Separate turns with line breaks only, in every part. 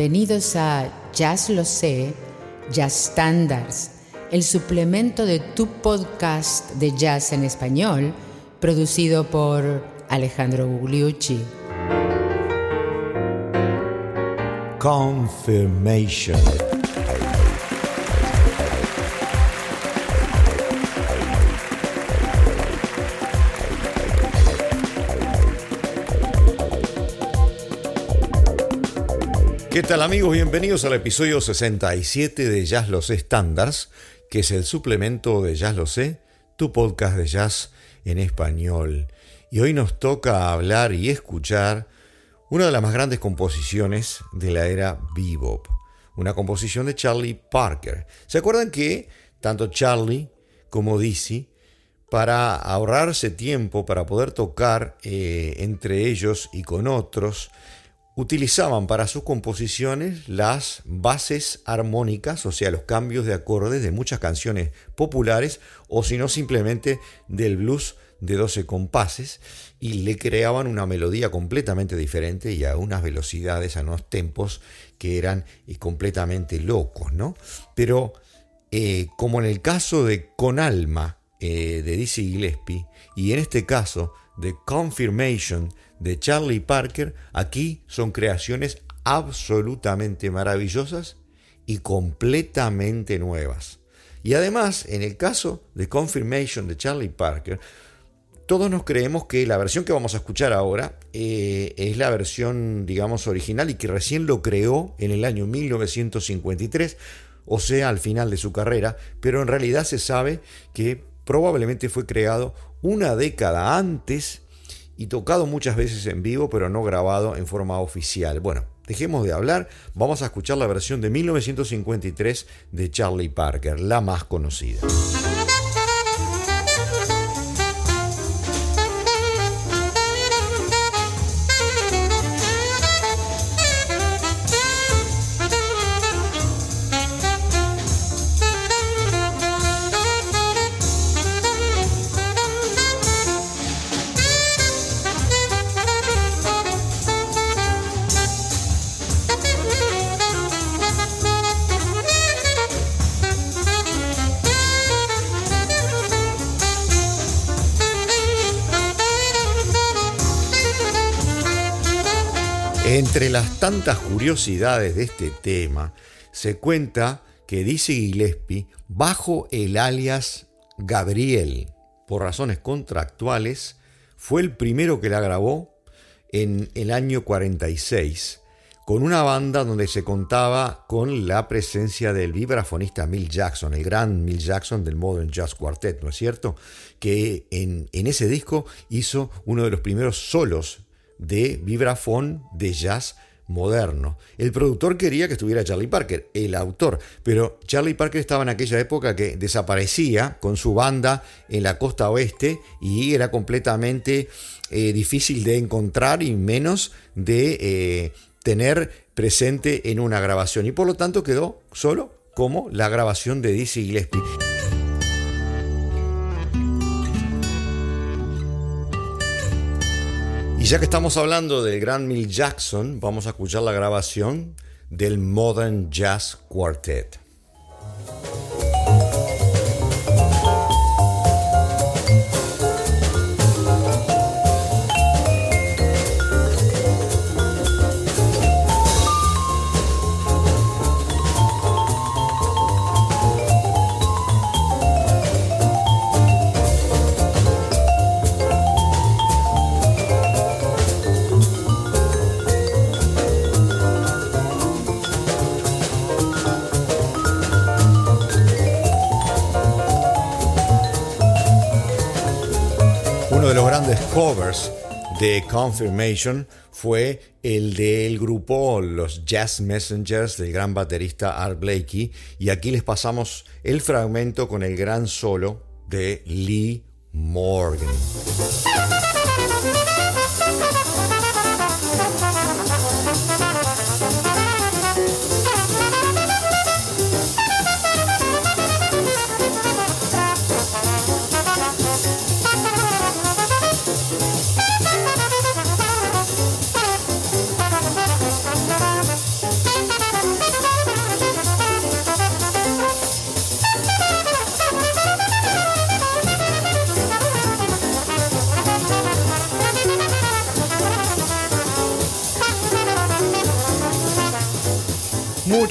Bienvenidos a Jazz Lo Sé, Jazz Standards, el suplemento de tu podcast de jazz en español, producido por Alejandro Gugliucci.
Confirmation. ¿Qué tal amigos? Bienvenidos al episodio 67 de Jazz Lo Sé Standards, que es el suplemento de Jazz Lo Sé, tu podcast de jazz en español. Y hoy nos toca hablar y escuchar una de las más grandes composiciones de la era bebop, una composición de Charlie Parker. ¿Se acuerdan que tanto Charlie como Dizzy, para ahorrarse tiempo, para poder tocar eh, entre ellos y con otros, utilizaban para sus composiciones las bases armónicas, o sea, los cambios de acordes de muchas canciones populares, o si no simplemente del blues de 12 compases, y le creaban una melodía completamente diferente y a unas velocidades, a unos tempos que eran eh, completamente locos, ¿no? Pero eh, como en el caso de Con Alma eh, de Dizzy Gillespie, y en este caso de Confirmation de Charlie Parker, aquí son creaciones absolutamente maravillosas y completamente nuevas. Y además, en el caso de Confirmation de Charlie Parker, todos nos creemos que la versión que vamos a escuchar ahora eh, es la versión, digamos, original y que recién lo creó en el año 1953, o sea, al final de su carrera, pero en realidad se sabe que probablemente fue creado una década antes y tocado muchas veces en vivo, pero no grabado en forma oficial. Bueno, dejemos de hablar, vamos a escuchar la versión de 1953 de Charlie Parker, la más conocida. Las tantas curiosidades de este tema, se cuenta que Dizzy Gillespie, bajo el alias Gabriel, por razones contractuales, fue el primero que la grabó en el año 46, con una banda donde se contaba con la presencia del vibrafonista Mill Jackson, el gran Mill Jackson del Modern Jazz Quartet, ¿no es cierto? Que en ese disco hizo uno de los primeros solos de vibrafón de jazz moderno. El productor quería que estuviera Charlie Parker, el autor, pero Charlie Parker estaba en aquella época que desaparecía con su banda en la costa oeste y era completamente eh, difícil de encontrar y menos de eh, tener presente en una grabación y por lo tanto quedó solo como la grabación de Dizzy Gillespie. Y ya que estamos hablando del gran Mill Jackson, vamos a escuchar la grabación del Modern Jazz Quartet. Covers de Confirmation fue el del grupo Los Jazz Messengers del gran baterista Art Blakey y aquí les pasamos el fragmento con el gran solo de Lee Morgan.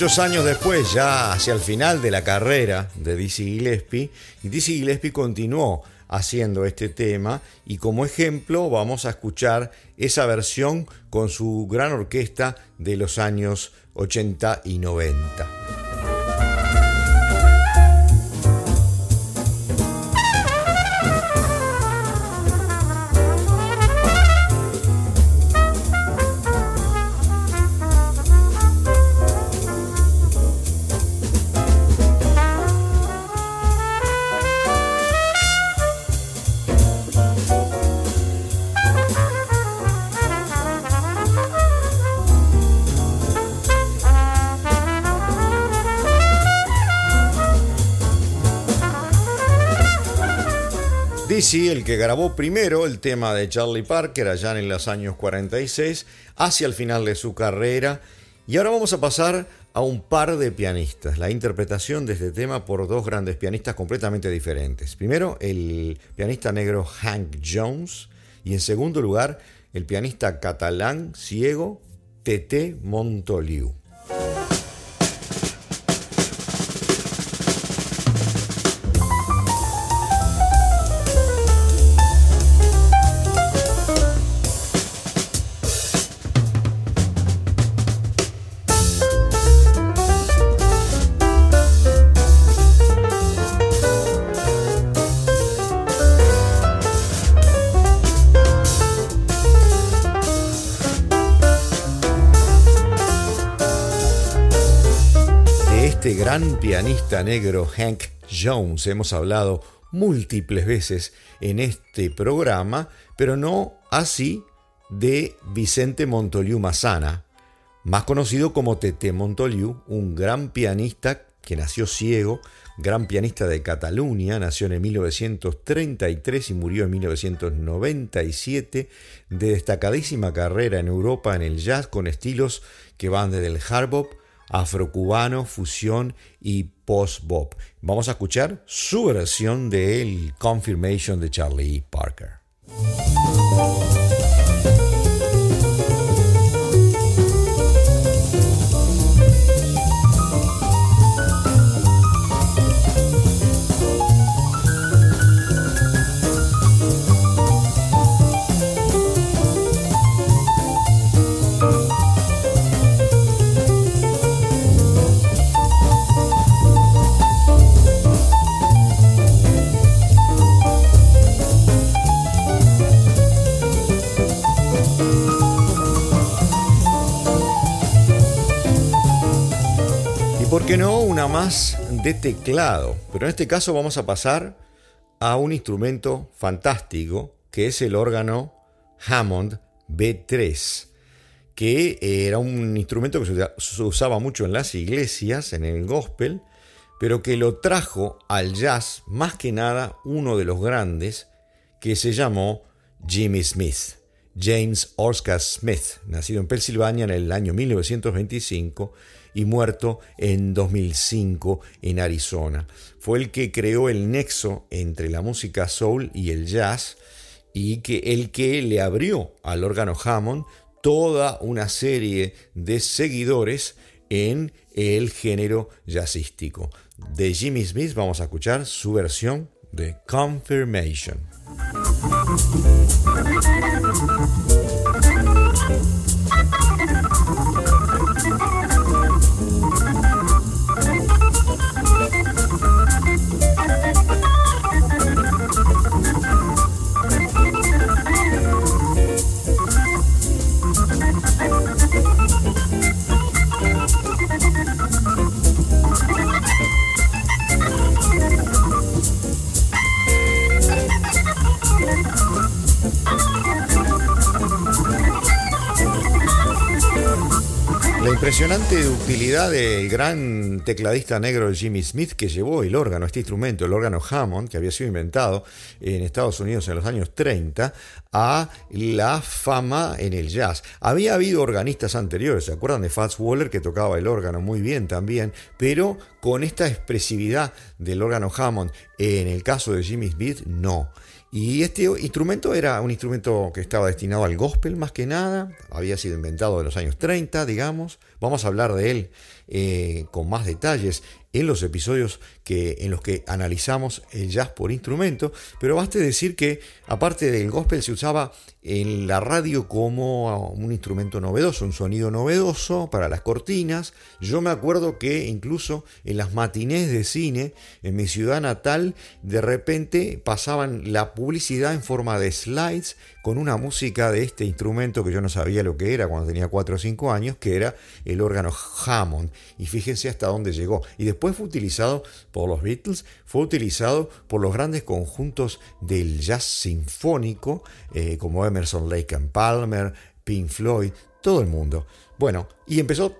Muchos años después, ya hacia el final de la carrera de Dizzy Gillespie, Dizzy Gillespie continuó haciendo este tema y como ejemplo vamos a escuchar esa versión con su gran orquesta de los años 80 y 90. Dizzy, el que grabó primero el tema de Charlie Parker allá en los años 46, hacia el final de su carrera. Y ahora vamos a pasar a un par de pianistas, la interpretación de este tema por dos grandes pianistas completamente diferentes. Primero, el pianista negro Hank Jones y en segundo lugar, el pianista catalán ciego Tete Montoliu. Pianista negro Hank Jones. Hemos hablado múltiples veces en este programa, pero no así de Vicente Montoliu Massana, más conocido como Tete Montoliu, un gran pianista que nació ciego, gran pianista de Cataluña, nació en 1933 y murió en 1997, de destacadísima carrera en Europa en el jazz con estilos que van desde el hard bop afrocubano, fusión y post-bop. Vamos a escuchar su versión del Confirmation de Charlie Parker. Más de teclado. Pero en este caso vamos a pasar a un instrumento fantástico que es el órgano Hammond B3, que era un instrumento que se usaba mucho en las iglesias, en el gospel, pero que lo trajo al jazz más que nada uno de los grandes que se llamó Jimmy Smith. James Oscar Smith, nacido en Pensilvania en el año 1925 y muerto en 2005 en Arizona. Fue el que creó el nexo entre la música soul y el jazz y que el que le abrió al órgano Hammond toda una serie de seguidores en el género jazzístico. De Jimmy Smith vamos a escuchar su versión de Confirmation. Impresionante utilidad del gran tecladista negro Jimmy Smith que llevó el órgano, este instrumento, el órgano Hammond, que había sido inventado en Estados Unidos en los años 30, a la fama en el jazz. Había habido organistas anteriores, ¿se acuerdan de Fats Waller que tocaba el órgano muy bien también? Pero con esta expresividad del órgano Hammond. En el caso de Jimmy Smith, no. Y este instrumento era un instrumento que estaba destinado al gospel más que nada, había sido inventado en los años 30, digamos. Vamos a hablar de él eh, con más detalles en los episodios que, en los que analizamos el jazz por instrumento, pero baste decir que aparte del gospel se usaba en la radio como un instrumento novedoso, un sonido novedoso para las cortinas. Yo me acuerdo que incluso en las matinés de cine en mi ciudad natal de repente pasaban la publicidad en forma de slides con una música de este instrumento que yo no sabía lo que era cuando tenía 4 o 5 años, que era el órgano Hammond. Y fíjense hasta dónde llegó. Y después fue utilizado por los Beatles, fue utilizado por los grandes conjuntos del jazz sinfónico, eh, como Emerson, Lake and Palmer, Pink Floyd, todo el mundo. Bueno, y empezó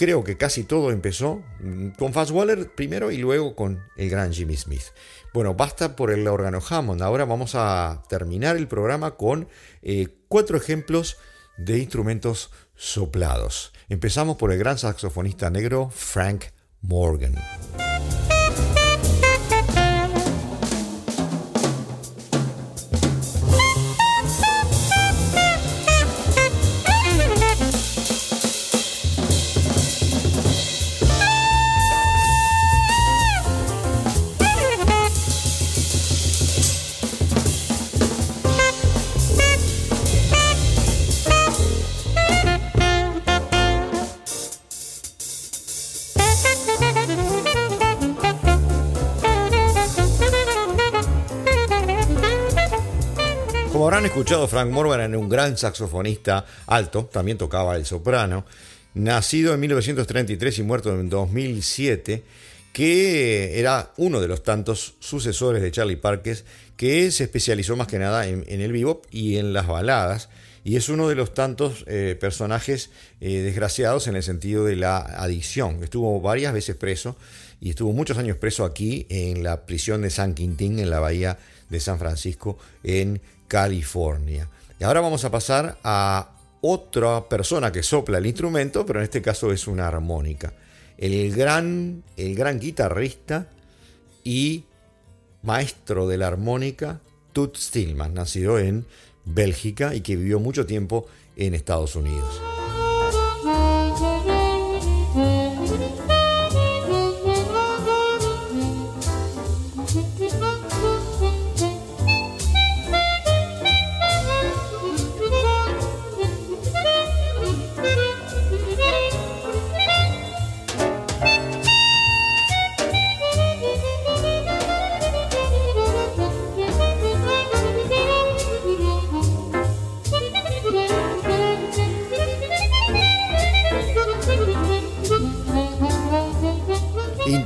creo que casi todo empezó mm, con Waller primero y luego con el gran Jimmy Smith. Bueno, basta por el órgano Hammond. Ahora vamos a terminar el programa con eh, cuatro ejemplos de instrumentos soplados. Empezamos por el gran saxofonista negro Frank Morgan. Escuchado, Frank Morgan era un gran saxofonista alto, también tocaba el soprano, nacido en 1933 y muerto en 2007, que era uno de los tantos sucesores de Charlie Parker que se especializó más que nada en, el bebop y en las baladas, y es uno de los tantos eh, personajes eh, desgraciados en el sentido de la adicción. Estuvo varias veces preso y estuvo muchos años preso aquí en la prisión de San Quintín, en la bahía de San Francisco, en California. Y ahora vamos a pasar a otra persona que sopla el instrumento, pero en este caso es una armónica. El gran, el gran guitarrista y maestro de la armónica, Tut Stillman, nacido en Bélgica y que vivió mucho tiempo en Estados Unidos.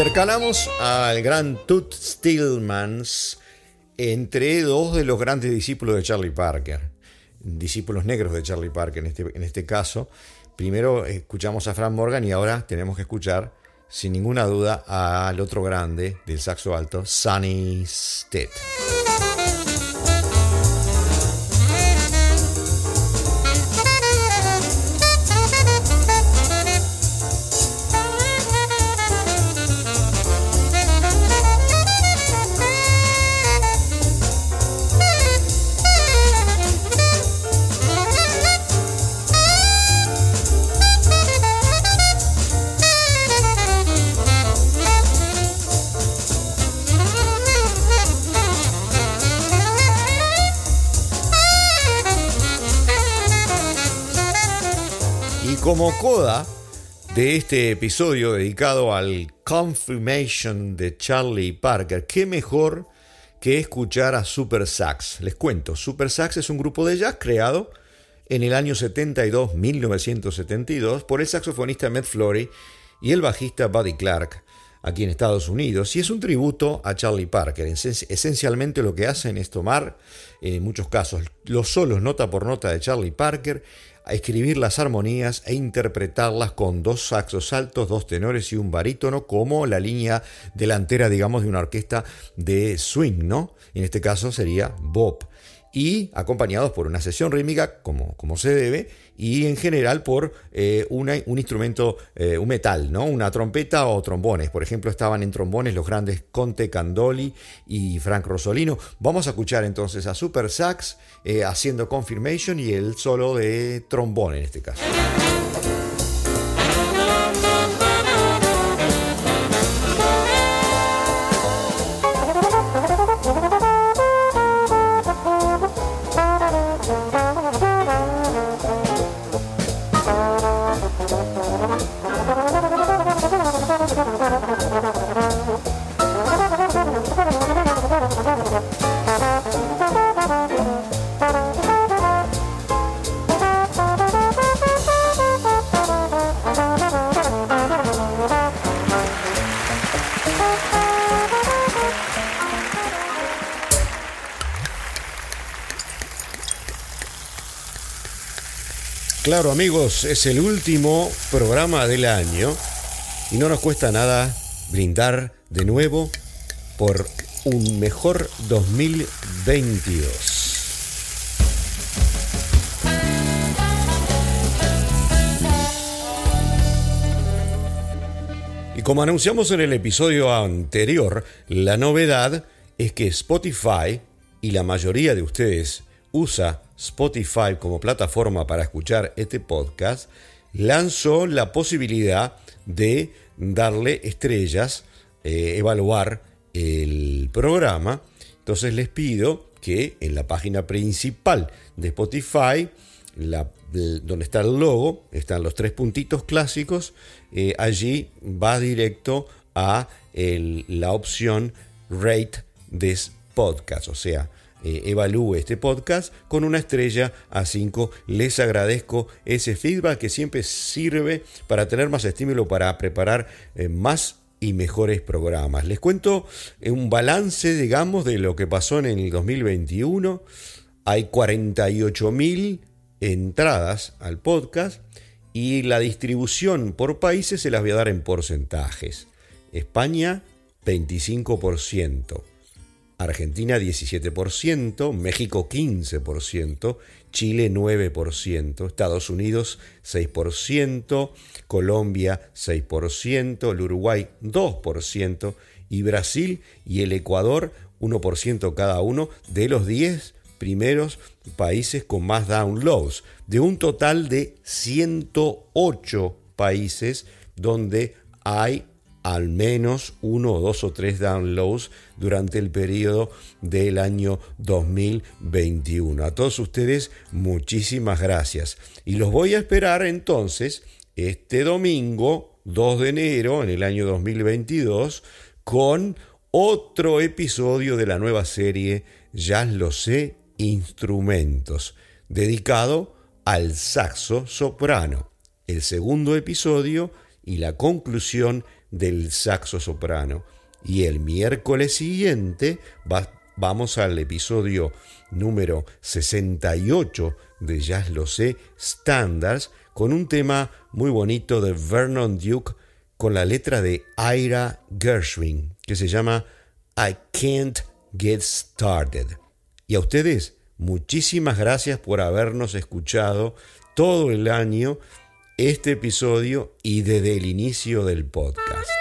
Intercalamos al gran Toots Stillmans entre dos de los grandes discípulos de Charlie Parker, discípulos negros de Charlie Parker en este, en este caso. Primero escuchamos a Frank Morgan y ahora tenemos que escuchar, sin ninguna duda, al otro grande del saxo alto, Sonny Stitt. Como coda de este episodio dedicado al Confirmation de Charlie Parker, qué mejor que escuchar a Super Sax. Les cuento, Super Sax es un grupo de jazz creado en el año 72, 1972, por el saxofonista Matt Flory y el bajista Buddy Clark, aquí en Estados Unidos, y es un tributo a Charlie Parker. Esencialmente lo que hacen es tomar, en muchos casos, los solos nota por nota de Charlie Parker a escribir las armonías e interpretarlas con dos saxos altos, dos tenores y un barítono, como la línea delantera, digamos, de una orquesta de swing, ¿no? En este caso sería Bob. Y acompañados por una sesión rítmica como, como se debe y en general por eh, un instrumento, eh, un metal, ¿no? una trompeta o trombones. Por ejemplo, estaban en trombones los grandes Conte Candoli y Frank Rosolino. Vamos a escuchar entonces a Super Sax eh, haciendo Confirmation y el solo de trombón en este caso. Claro amigos, es el último programa del año y no nos cuesta nada brindar de nuevo por un mejor 2022. Y como anunciamos en el episodio anterior, la novedad es que Spotify y la mayoría de ustedes usa Spotify como plataforma para escuchar este podcast, lanzó la posibilidad de darle estrellas, eh, evaluar el programa. Entonces les pido que en la página principal de Spotify, donde está el logo, están los tres puntitos clásicos, eh, allí va directo a la opción Rate this podcast, o sea, eh, evalúe este podcast con una estrella a 5. Les agradezco ese feedback que siempre sirve para tener más estímulo para preparar eh, más y mejores programas. Les cuento eh, un balance, digamos, de lo que pasó en el 2021. Hay 48.000 entradas al podcast y la distribución por países se las voy a dar en porcentajes. España, 25%. Argentina 17%, México 15%, Chile 9%, Estados Unidos 6%, Colombia 6%, el Uruguay 2% y Brasil y el Ecuador 1% cada uno de los 10 primeros países con más downloads, de un total de 108 países donde hay al menos uno, dos o tres downloads durante el periodo del año 2021. A todos ustedes muchísimas gracias. Y los voy a esperar entonces este domingo 2 de enero en el año 2022 con otro episodio de la nueva serie Ya lo sé, instrumentos, dedicado al saxo soprano. El segundo episodio y la conclusión del saxo soprano. Y el miércoles siguiente vamos al episodio número 68 de Jazz Lo Sé Standards con un tema muy bonito de Vernon Duke con la letra de Ira Gershwin que se llama I Can't Get Started. Y a ustedes, muchísimas gracias por habernos escuchado todo el año este episodio y desde el inicio del podcast.